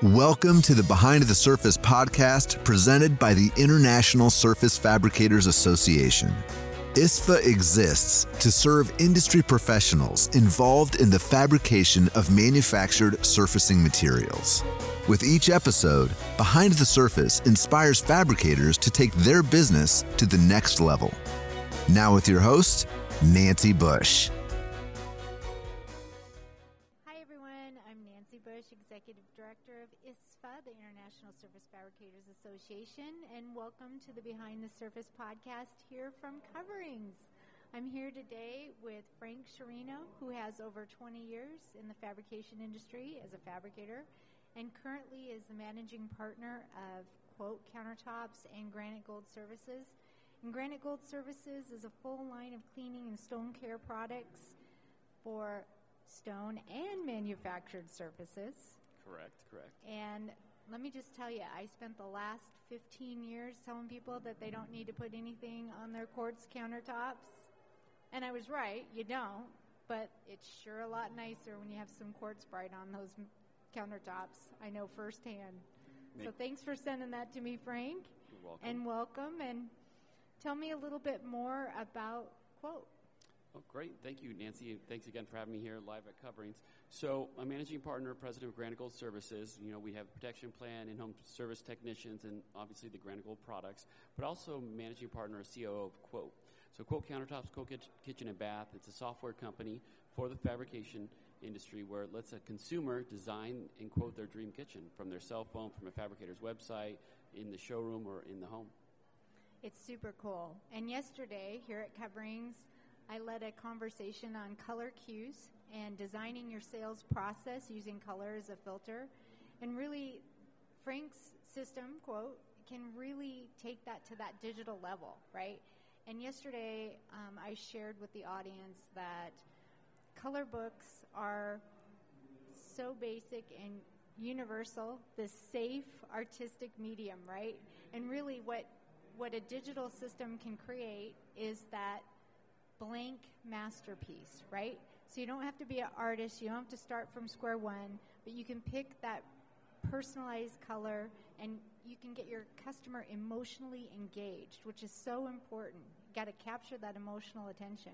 Welcome to the Behind the Surface podcast presented by the International Surface Fabricators Association. ISFA exists to serve industry professionals involved in the fabrication of manufactured surfacing materials. With each episode, Behind the Surface inspires fabricators to take their business to the next level. Now, with your host, Nancy Bush. Association, and welcome to the Behind the Surface podcast here from Coverings. I'm here today with Frank Sciarrino, who has over 20 years in the fabrication industry as a fabricator, and currently is the managing partner of Quote Countertops and Granite Gold Services. And Granite Gold Services is a full line of cleaning and stone care products for stone and manufactured surfaces. Correct, correct. And let me just tell you, I spent the last 15 years telling people that they don't need to put anything on their quartz countertops. And I was right, you don't, but it's sure a lot nicer when you have some quartz bright on those countertops. I know firsthand. So thanks for sending that to me, Frank. You're welcome. And welcome. And tell me a little bit more about Quote. Oh, great. Thank you, Nancy. Thanks again for having me here live at Coverings. So, I'm managing partner, president of Granite Gold Services. You know, we have protection plan, in-home service technicians, and obviously the Granite Gold products, but also managing partner, COO of Quote. So, Quote Countertops, Quote Kitchen and Bath. It's a software company for the fabrication industry where it lets a consumer design and quote their dream kitchen from their cell phone, from a fabricator's website, in the showroom, or in the home. It's super cool. And yesterday, here at Coverings, I led a conversation on color cues and designing your sales process using color as a filter. And really, Frank's system, quote, can really take that to that digital level, right? And yesterday, um, I shared with the audience that color books are so basic and universal, this safe artistic medium, right? And really, what what a digital system can create is that blank masterpiece, right? So you don't have to be an artist, you don't have to start from square one, but you can pick that personalized color and you can get your customer emotionally engaged, which is so important. You got to capture that emotional attention.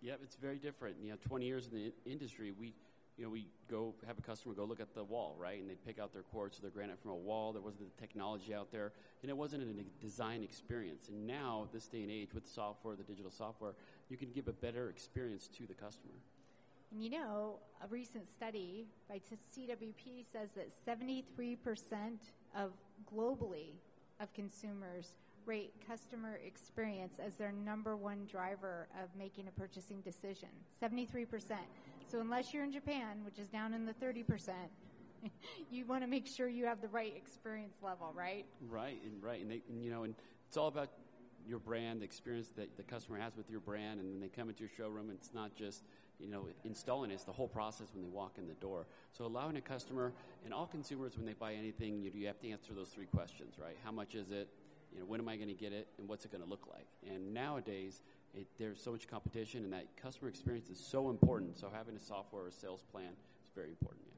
Yep, it's very different. You know, 20 years in the industry, we you know, we go have a customer go look at the wall, right? And they pick out their quartz or their granite from a wall. There wasn't the technology out there, and it wasn't a design experience. And now, this day and age, with the software, the digital software, you can give a better experience to the customer. And you know, a recent study by CWP says that 73% of globally of consumers rate customer experience as their number one driver of making a purchasing decision. 73%. So unless you're in Japan, which is down in the 30%, you want to make sure you have the right experience level, right? Right, and right, and, they, and you know, and it's all about your brand, the experience that the customer has with your brand, and when they come into your showroom, it's not just you know installing; it, it's the whole process when they walk in the door. So allowing a customer and all consumers when they buy anything, you, you have to answer those three questions, right? How much is it? You know, when am I going to get it, and what's it going to look like? And nowadays, it, there's so much competition, and that customer experience is so important. So having a software or a sales plan is very important. Yeah.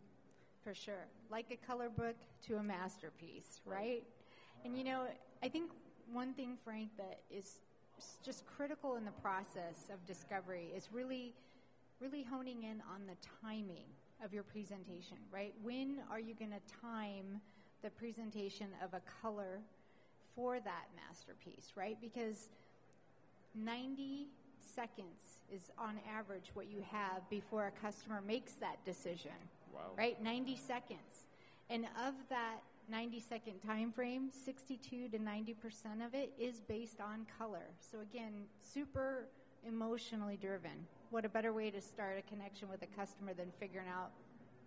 For sure, like a color book to a masterpiece, right? And you know, I think one thing, Frank, that is just critical in the process of discovery is really, really honing in on the timing of your presentation, right? When are you going to time the presentation of a color for that masterpiece, right? Because 90 seconds is on average what you have before a customer makes that decision. Wow. Right? 90 seconds. And of that 90 second time frame, 62 to 90% of it is based on color. So again, super emotionally driven. What a better way to start a connection with a customer than figuring out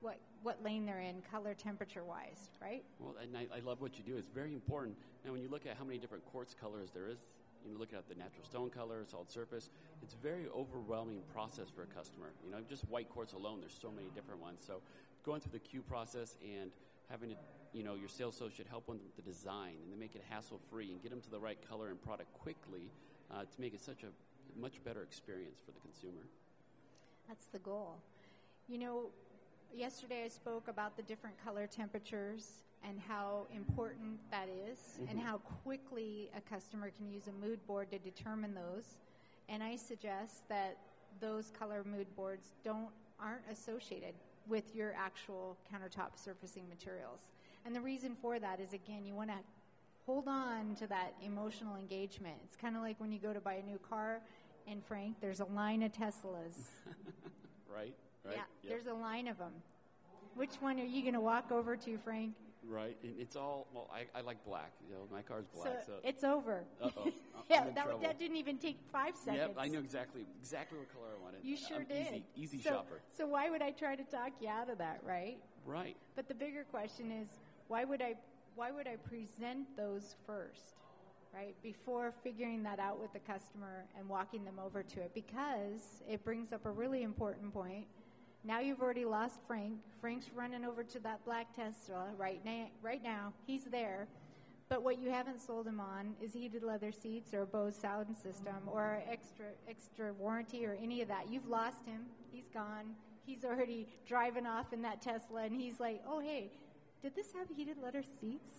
what, what lane they're in, color, temperature wise, right? Well, and I, I love what you do. It's very important. Now, when you look at how many different quartz colors there is, you look at the natural stone color, solid surface. It's a very overwhelming process for a customer. You know, just white quartz alone, there's so many different ones. So going through the queue process and having to, you know, your sales associate help them with the design and to make it hassle free and get them to the right color and product quickly uh, to make it such a much better experience for the consumer. That's the goal. You know, yesterday I spoke about the different color temperatures and how important that is and mm-hmm. how quickly a customer can use a mood board to determine those. And I suggest that those color mood boards don't aren't associated with your actual countertop surfacing materials. And the reason for that is again, you want to hold on to that emotional engagement. It's kind of like when you go to buy a new car and Frank, there's a line of Teslas. right? Right. Yeah, Yep. there's a line of them. Which one are you going to walk over to, Frank? Right, and it's all well. I, I like black. You know, my car's black, so, it's over. Uh-oh. Yeah, that, trouble. that didn't even take five seconds. Yep, I knew exactly exactly what color I wanted. You sure I'm did. Easy, easy so, shopper. So why would I try to talk you out of that, right? Right. But the bigger question is, why would I why would I present those first, right? Before figuring that out with the customer and walking them over to it because it brings up a really important point. Now you've already lost Frank. Frank's running over to that black Tesla right now. Right now, he's there. But what you haven't sold him on is heated leather seats or a Bose sound system or extra extra warranty or any of that. You've lost him. He's gone. He's already driving off in that Tesla, and he's like, "Oh hey, did this have heated leather seats?"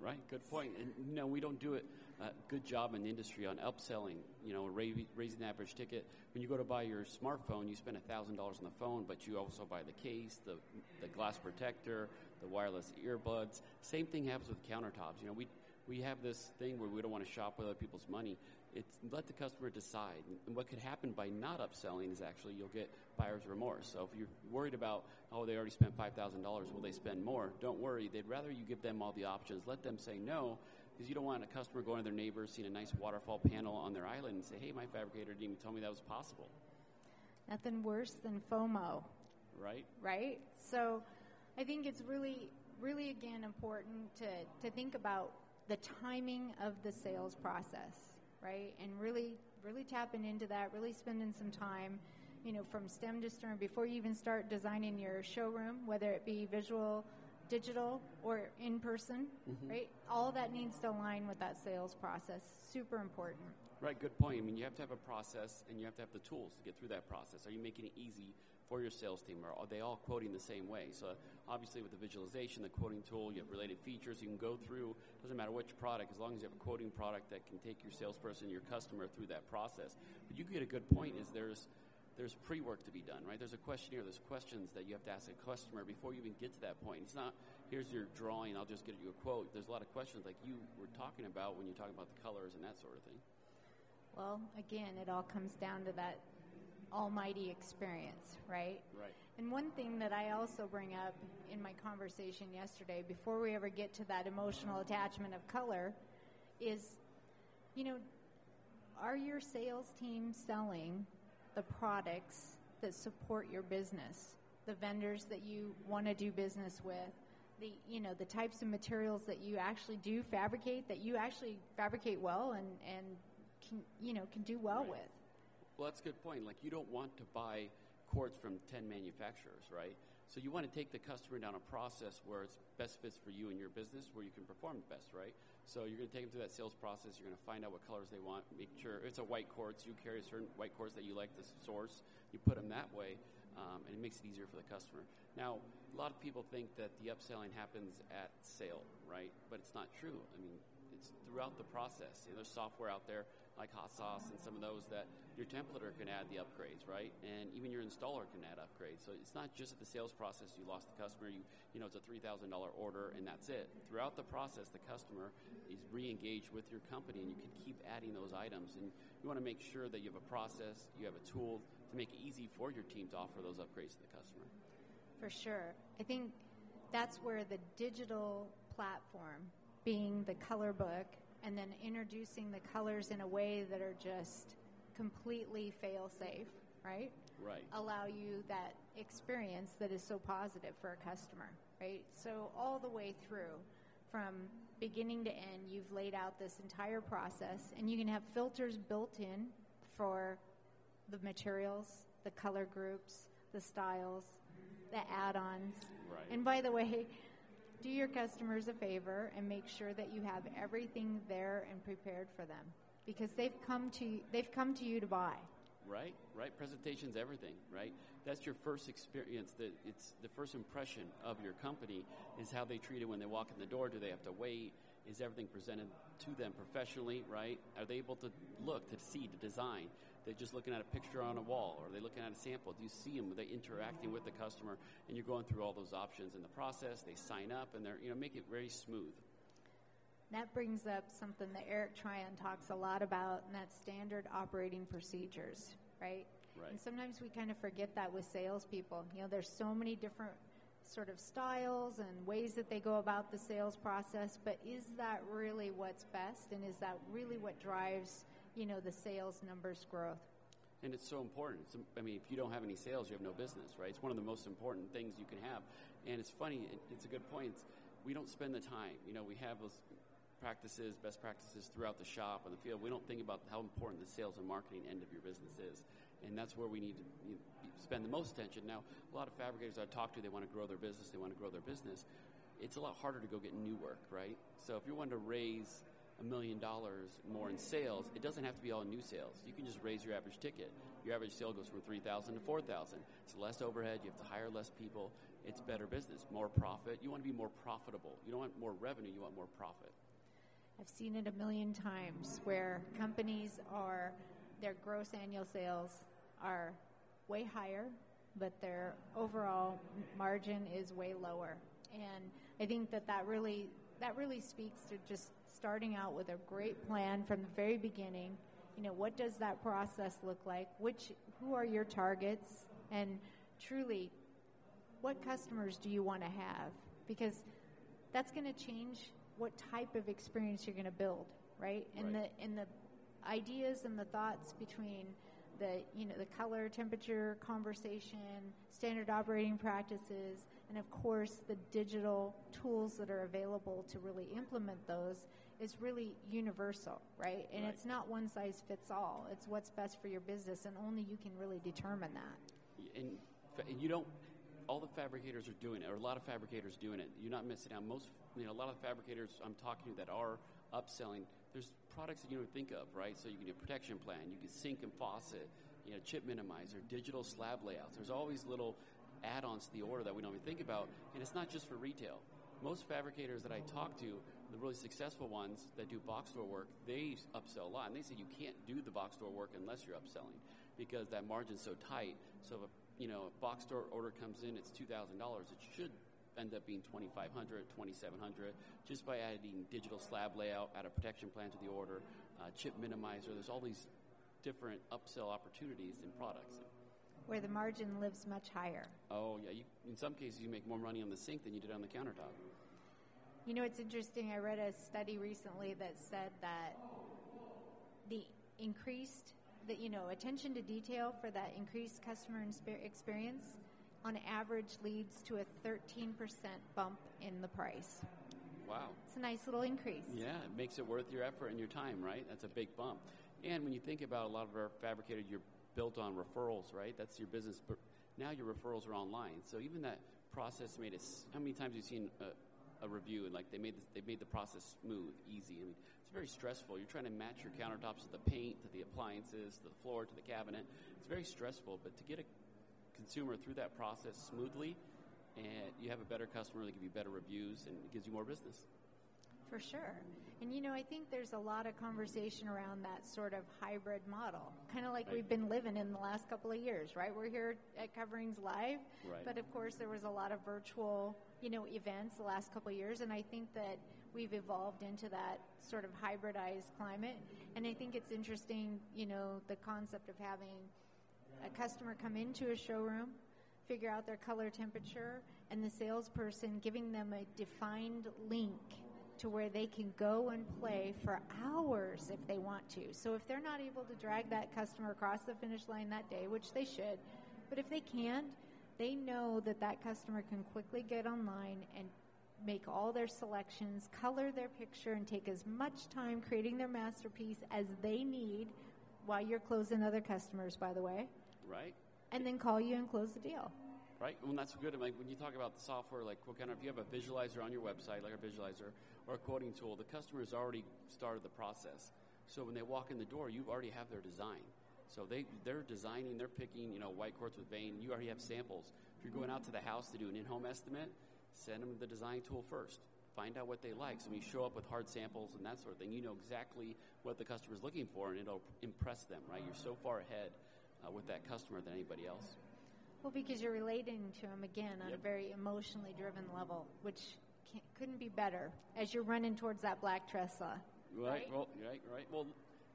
Right, good point. And know, we don't do it a good job in the industry on upselling. You know, raising the average ticket. When you go to buy your smartphone, you spend thousand dollars on the phone, but you also buy the case, the the glass protector, the wireless earbuds. Same thing happens with countertops. You know, we we have this thing where we don't want to shop with other people's money. It's let the customer decide. And what could happen by not upselling is actually you'll get buyer's remorse. So if you're worried about, oh, they already spent five thousand dollars, will they spend more? Don't worry. They'd rather you give them all the options. Let them say no, because you don't want a customer going to their neighbor, seeing a nice waterfall panel on their island, and say, hey, my fabricator didn't even tell me that was possible. Nothing worse than FOMO. Right? right? So I think it's really, really again important to, to think about the timing of the sales process, right? And really, really tapping into that, really spending some time, you know, from stem to stern before you even start designing your showroom, whether it be visual, digital, or in person, mm-hmm. right? All that needs to align with that sales process. Super important. Right, good point. I mean, you have to have a process and you have to have the tools to get through that process. Are you making it easy for your sales team? Or are they all quoting the same way? So, obviously, with the visualization, the quoting tool, you have related features you can go through. Doesn't matter which product, as long as you have a quoting product that can take your salesperson, your customer through that process. But you get a good point. Is there's there's pre-work to be done, right? There's a questionnaire, there's questions that you have to ask a customer before you even get to that point. It's not here's your drawing, I'll just get you a quote. There's a lot of questions like you were talking about when you talk about the colors and that sort of thing. Well, again, it all comes down to that almighty experience, right? Right. And one thing that I also bring up in my conversation yesterday, before we ever get to that emotional attachment of color, is you know, are your sales team selling the products that support your business? The vendors that you want to do business with? The, you know, the types of materials that you actually do fabricate, that you actually fabricate well and, and can, you know, can do well Right. with. Well, that's a good point. Like, you don't want to buy quartz from 10 manufacturers, right? So you want to take the customer down a process where it's best fits for you and your business, where you can perform best, right? So you're going to take them through that sales process. You're going to find out what colors they want. Make sure it's a white quartz, you carry a certain white quartz that you like to source. You put them that way, um, and it makes it easier for the customer. Now, a lot of people think that the upselling happens at sale, right? But it's not true. I mean, it's throughout the process. You know, there's software out there like Hot Sauce and some of those that your templater can add the upgrades, right? And even your installer can add upgrades. So it's not just at the sales process you lost the customer. You you know it's a three thousand dollar order and that's it. Throughout the process, the customer is re-engaged with your company, and you can keep adding those items. And you want to make sure that you have a process, you have a tool to make it easy for your team to offer those upgrades to the customer. For sure. I think that's where the digital platform, being the color book, and then introducing the colors in a way that are just completely fail safe, right? Right. Allow you that experience that is so positive for a customer, right? So, all the way through from beginning to end, you've laid out this entire process, and you can have filters built in for the materials, the color groups, the styles, the add ons. Right. And by the way, do your customers a favor and make sure that you have everything there and prepared for them because they've come to they've come to you to buy. right? Right? Presentation's everything, right? That's your first experience. That it's the first impression of your company is how they treat it when they walk in the door. Do they have to wait? Is everything presented to them professionally, right? Are they able to look, to see, to design? They're just looking at a picture on a wall, or are they looking at a sample? Do you see them? Are they interacting with the customer? And you're going through all those options in the process. They sign up, and they're you know make it very smooth. That brings up something that Eric Tryon talks a lot about, and that's standard operating procedures, right? Right. And sometimes we kind of forget that with salespeople. You know, there's so many different sort of styles and ways that they go about the sales process, but is that really what's best? And is that really what drives, you know, the sales numbers growth? And it's so important. It's, I mean, if you don't have any sales, you have no business, right? It's one of the most important things you can have. And it's funny, it, it's a good point. It's, we don't spend the time. You know, we have those practices, best practices throughout the shop and the field. We don't think about how important the sales and marketing end of your business is. And that's where we need to you know, spend the most attention. Now, a lot of fabricators I talk to, they want to grow their business, they want to grow their business. It's a lot harder to go get new work, right? So if you want to raise a million dollars more in sales, it doesn't have to be all new sales. You can just raise your average ticket. Your average sale goes from 3000 to 4000 It's less overhead, you have to hire less people. It's better business, more profit. You want to be more profitable. You don't want more revenue, you want more profit. I've seen it a million times where companies are, their gross annual sales are way higher, but their overall margin is way lower. And I think that that really, that really speaks to just starting out with a great plan from the very beginning. You know, what does that process look like? Which, who are your targets? And truly, what customers do you want to have? Because that's going to change what type of experience you're going to build, right? And right. the and the ideas and the thoughts between the you know the color, temperature, conversation, standard operating practices, and of course the digital tools that are available to really implement those is really universal, right? And right. it's not one size fits all. It's what's best for your business, and only you can really determine that. And, and you don't. All the fabricators are doing it, or a lot of fabricators doing it. You're not missing out. Most, you know, a lot of fabricators I'm talking to that are upselling. There's products that you don't think of, right? So you can do protection plan, you can sink and faucet, you know, chip minimizer, digital slab layouts. There's always little add-ons to the order that we don't even think about, and it's not just for retail. Most fabricators that I talk to, the really successful ones that do box store work, they upsell a lot, and they say you can't do the box store work unless you're upselling because that margin's so tight. So if a you know a box store order comes in, it's two thousand dollars. It should end up being 2500 2700 just by adding digital slab layout, add a protection plan to the order, uh, chip minimizer. There's all these different upsell opportunities in products. Where the margin lives much higher. Oh, yeah. You, in some cases, you make more money on the sink than you did on the countertop. You know, it's interesting. I read a study recently that said that the increased, that you know, attention to detail for that increased customer experience on average leads to a 13% bump in the price. Wow. It's a nice little increase. Yeah, it makes it worth your effort and your time, right? That's a big bump. And when you think about a lot of our fabricated, you're built on referrals, right? That's your business. But now your referrals are online. So even that process made it. How many times have you seen a, a review and like they made the, they made the process smooth, easy? I mean, it's very stressful. You're trying to match your countertops to the paint, to the appliances, to the floor, to the cabinet. It's very stressful. But to get a consumer through that process smoothly, and you have a better customer, they give you better reviews, and it gives you more business. For sure. And you know, I think there's a lot of conversation around that sort of hybrid model, kind of like right. we've been living in the last couple of years, right? We're here at Coverings Live, right. but of course there was a lot of virtual, you know, events the last couple of years, and I think that we've evolved into that sort of hybridized climate. And I think it's interesting, you know, the concept of having a customer come into a showroom, figure out their color temperature, and the salesperson giving them a defined link to where they can go and play for hours if they want to. So if they're not able to drag that customer across the finish line that day, which they should, but if they can't, they know that that customer can quickly get online and make all their selections, color their picture, and take as much time creating their masterpiece as they need while you're closing other customers, by the way right? And then call you and close the deal. Right. Well, that's good. Like when you talk about the software, like what kind of, if you have a visualizer on your website, like a visualizer or a quoting tool, the customer has already started the process. So when they walk in the door, you already have their design. So they they're designing, they're picking, you know, white quartz with vein. You already have samples. If you're going out to the house to do an in-home estimate, send them the design tool first. Find out what they like. So when you show up with hard samples and that sort of thing, you know exactly what the customer's looking for, and it'll impress them. Right? You're so far ahead uh, with that customer than anybody else. Well, because you're relating to them again on Yep. a very emotionally driven level, which can't, couldn't be better as you're running towards that black Tesla. Right. Right? Well, right. Right. Well,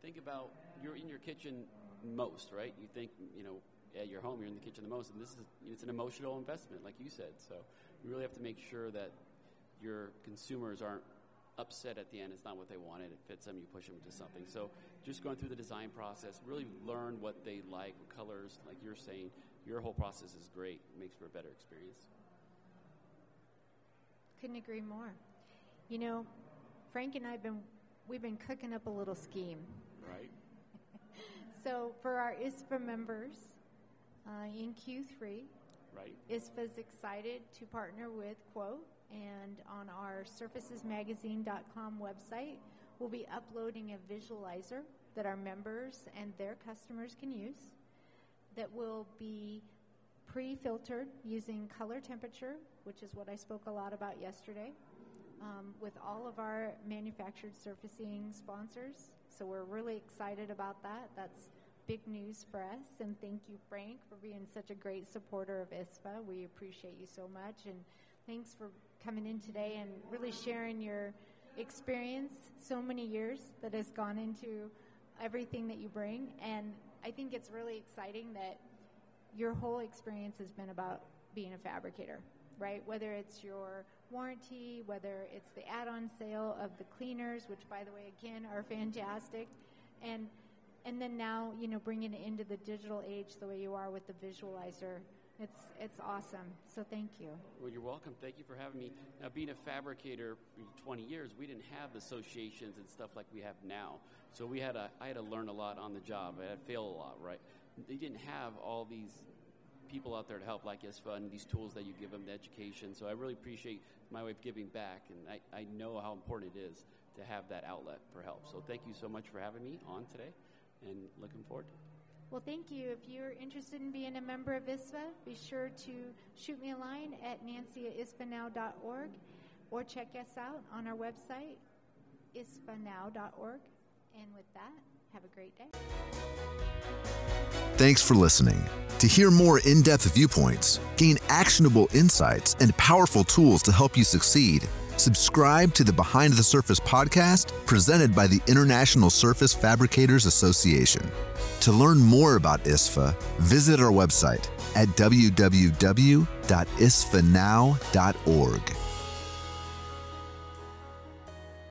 think about you're in your kitchen most, right? You think you know at your home you're in the kitchen the most, and this is it's an emotional investment, like you said. So you really have to make sure that your consumers aren't upset at the end. It's not what they wanted. It fits them. You push them to something. So just going through the design process, really learn what they like, what colors, like you're saying. Your whole process is great. It makes for a better experience. Couldn't agree more. You know, Frank and I've been we've been cooking up a little scheme. Right. So for our ISFA members uh, in Q3, Right. ISFA's excited to partner with Quote, and on our surfacesmagazine.com website, we'll be uploading a visualizer that our members and their customers can use that will be pre filtered using color temperature, which is what I spoke a lot about yesterday, um, with all of our manufactured surfacing sponsors. So we're really excited about that. That's big news for us. And thank you, Frank, for being such a great supporter of ISFA. We appreciate you so much. And thanks for coming in today and really sharing your experience, so many years that has gone into everything that you bring. And I think it's really exciting that your whole experience has been about being a fabricator, right? Whether it's your warranty, whether it's the add-on sale of the cleaners, which by the way again are fantastic, and and then now you know bringing it into the digital age the way you are with the visualizer. It's it's awesome. So thank you. Well, you're welcome. Thank you for having me. Now, being a fabricator for 20 years, we didn't have associations and stuff like we have now. So we had to, I had to learn a lot on the job. I had to fail a lot, right? They didn't have all these people out there to help, like ISFA, and these tools that you give them, the education. So I really appreciate my of giving back, and I, I know how important it is to have that outlet for help. So thank you so much for having me on today, and looking forward to it. Well, thank you. If you're interested in being a member of ISFA, be sure to shoot me a line at nancy at isfanow.org or check us out on our website, isfanow.org. And with that, have a great day. Thanks for listening. To hear more in depth viewpoints, gain actionable insights, and powerful tools to help you succeed, subscribe to the Behind the Surface podcast presented by the International Surface Fabricators Association. To learn more about ISFA, visit our website at www.isfanow.org.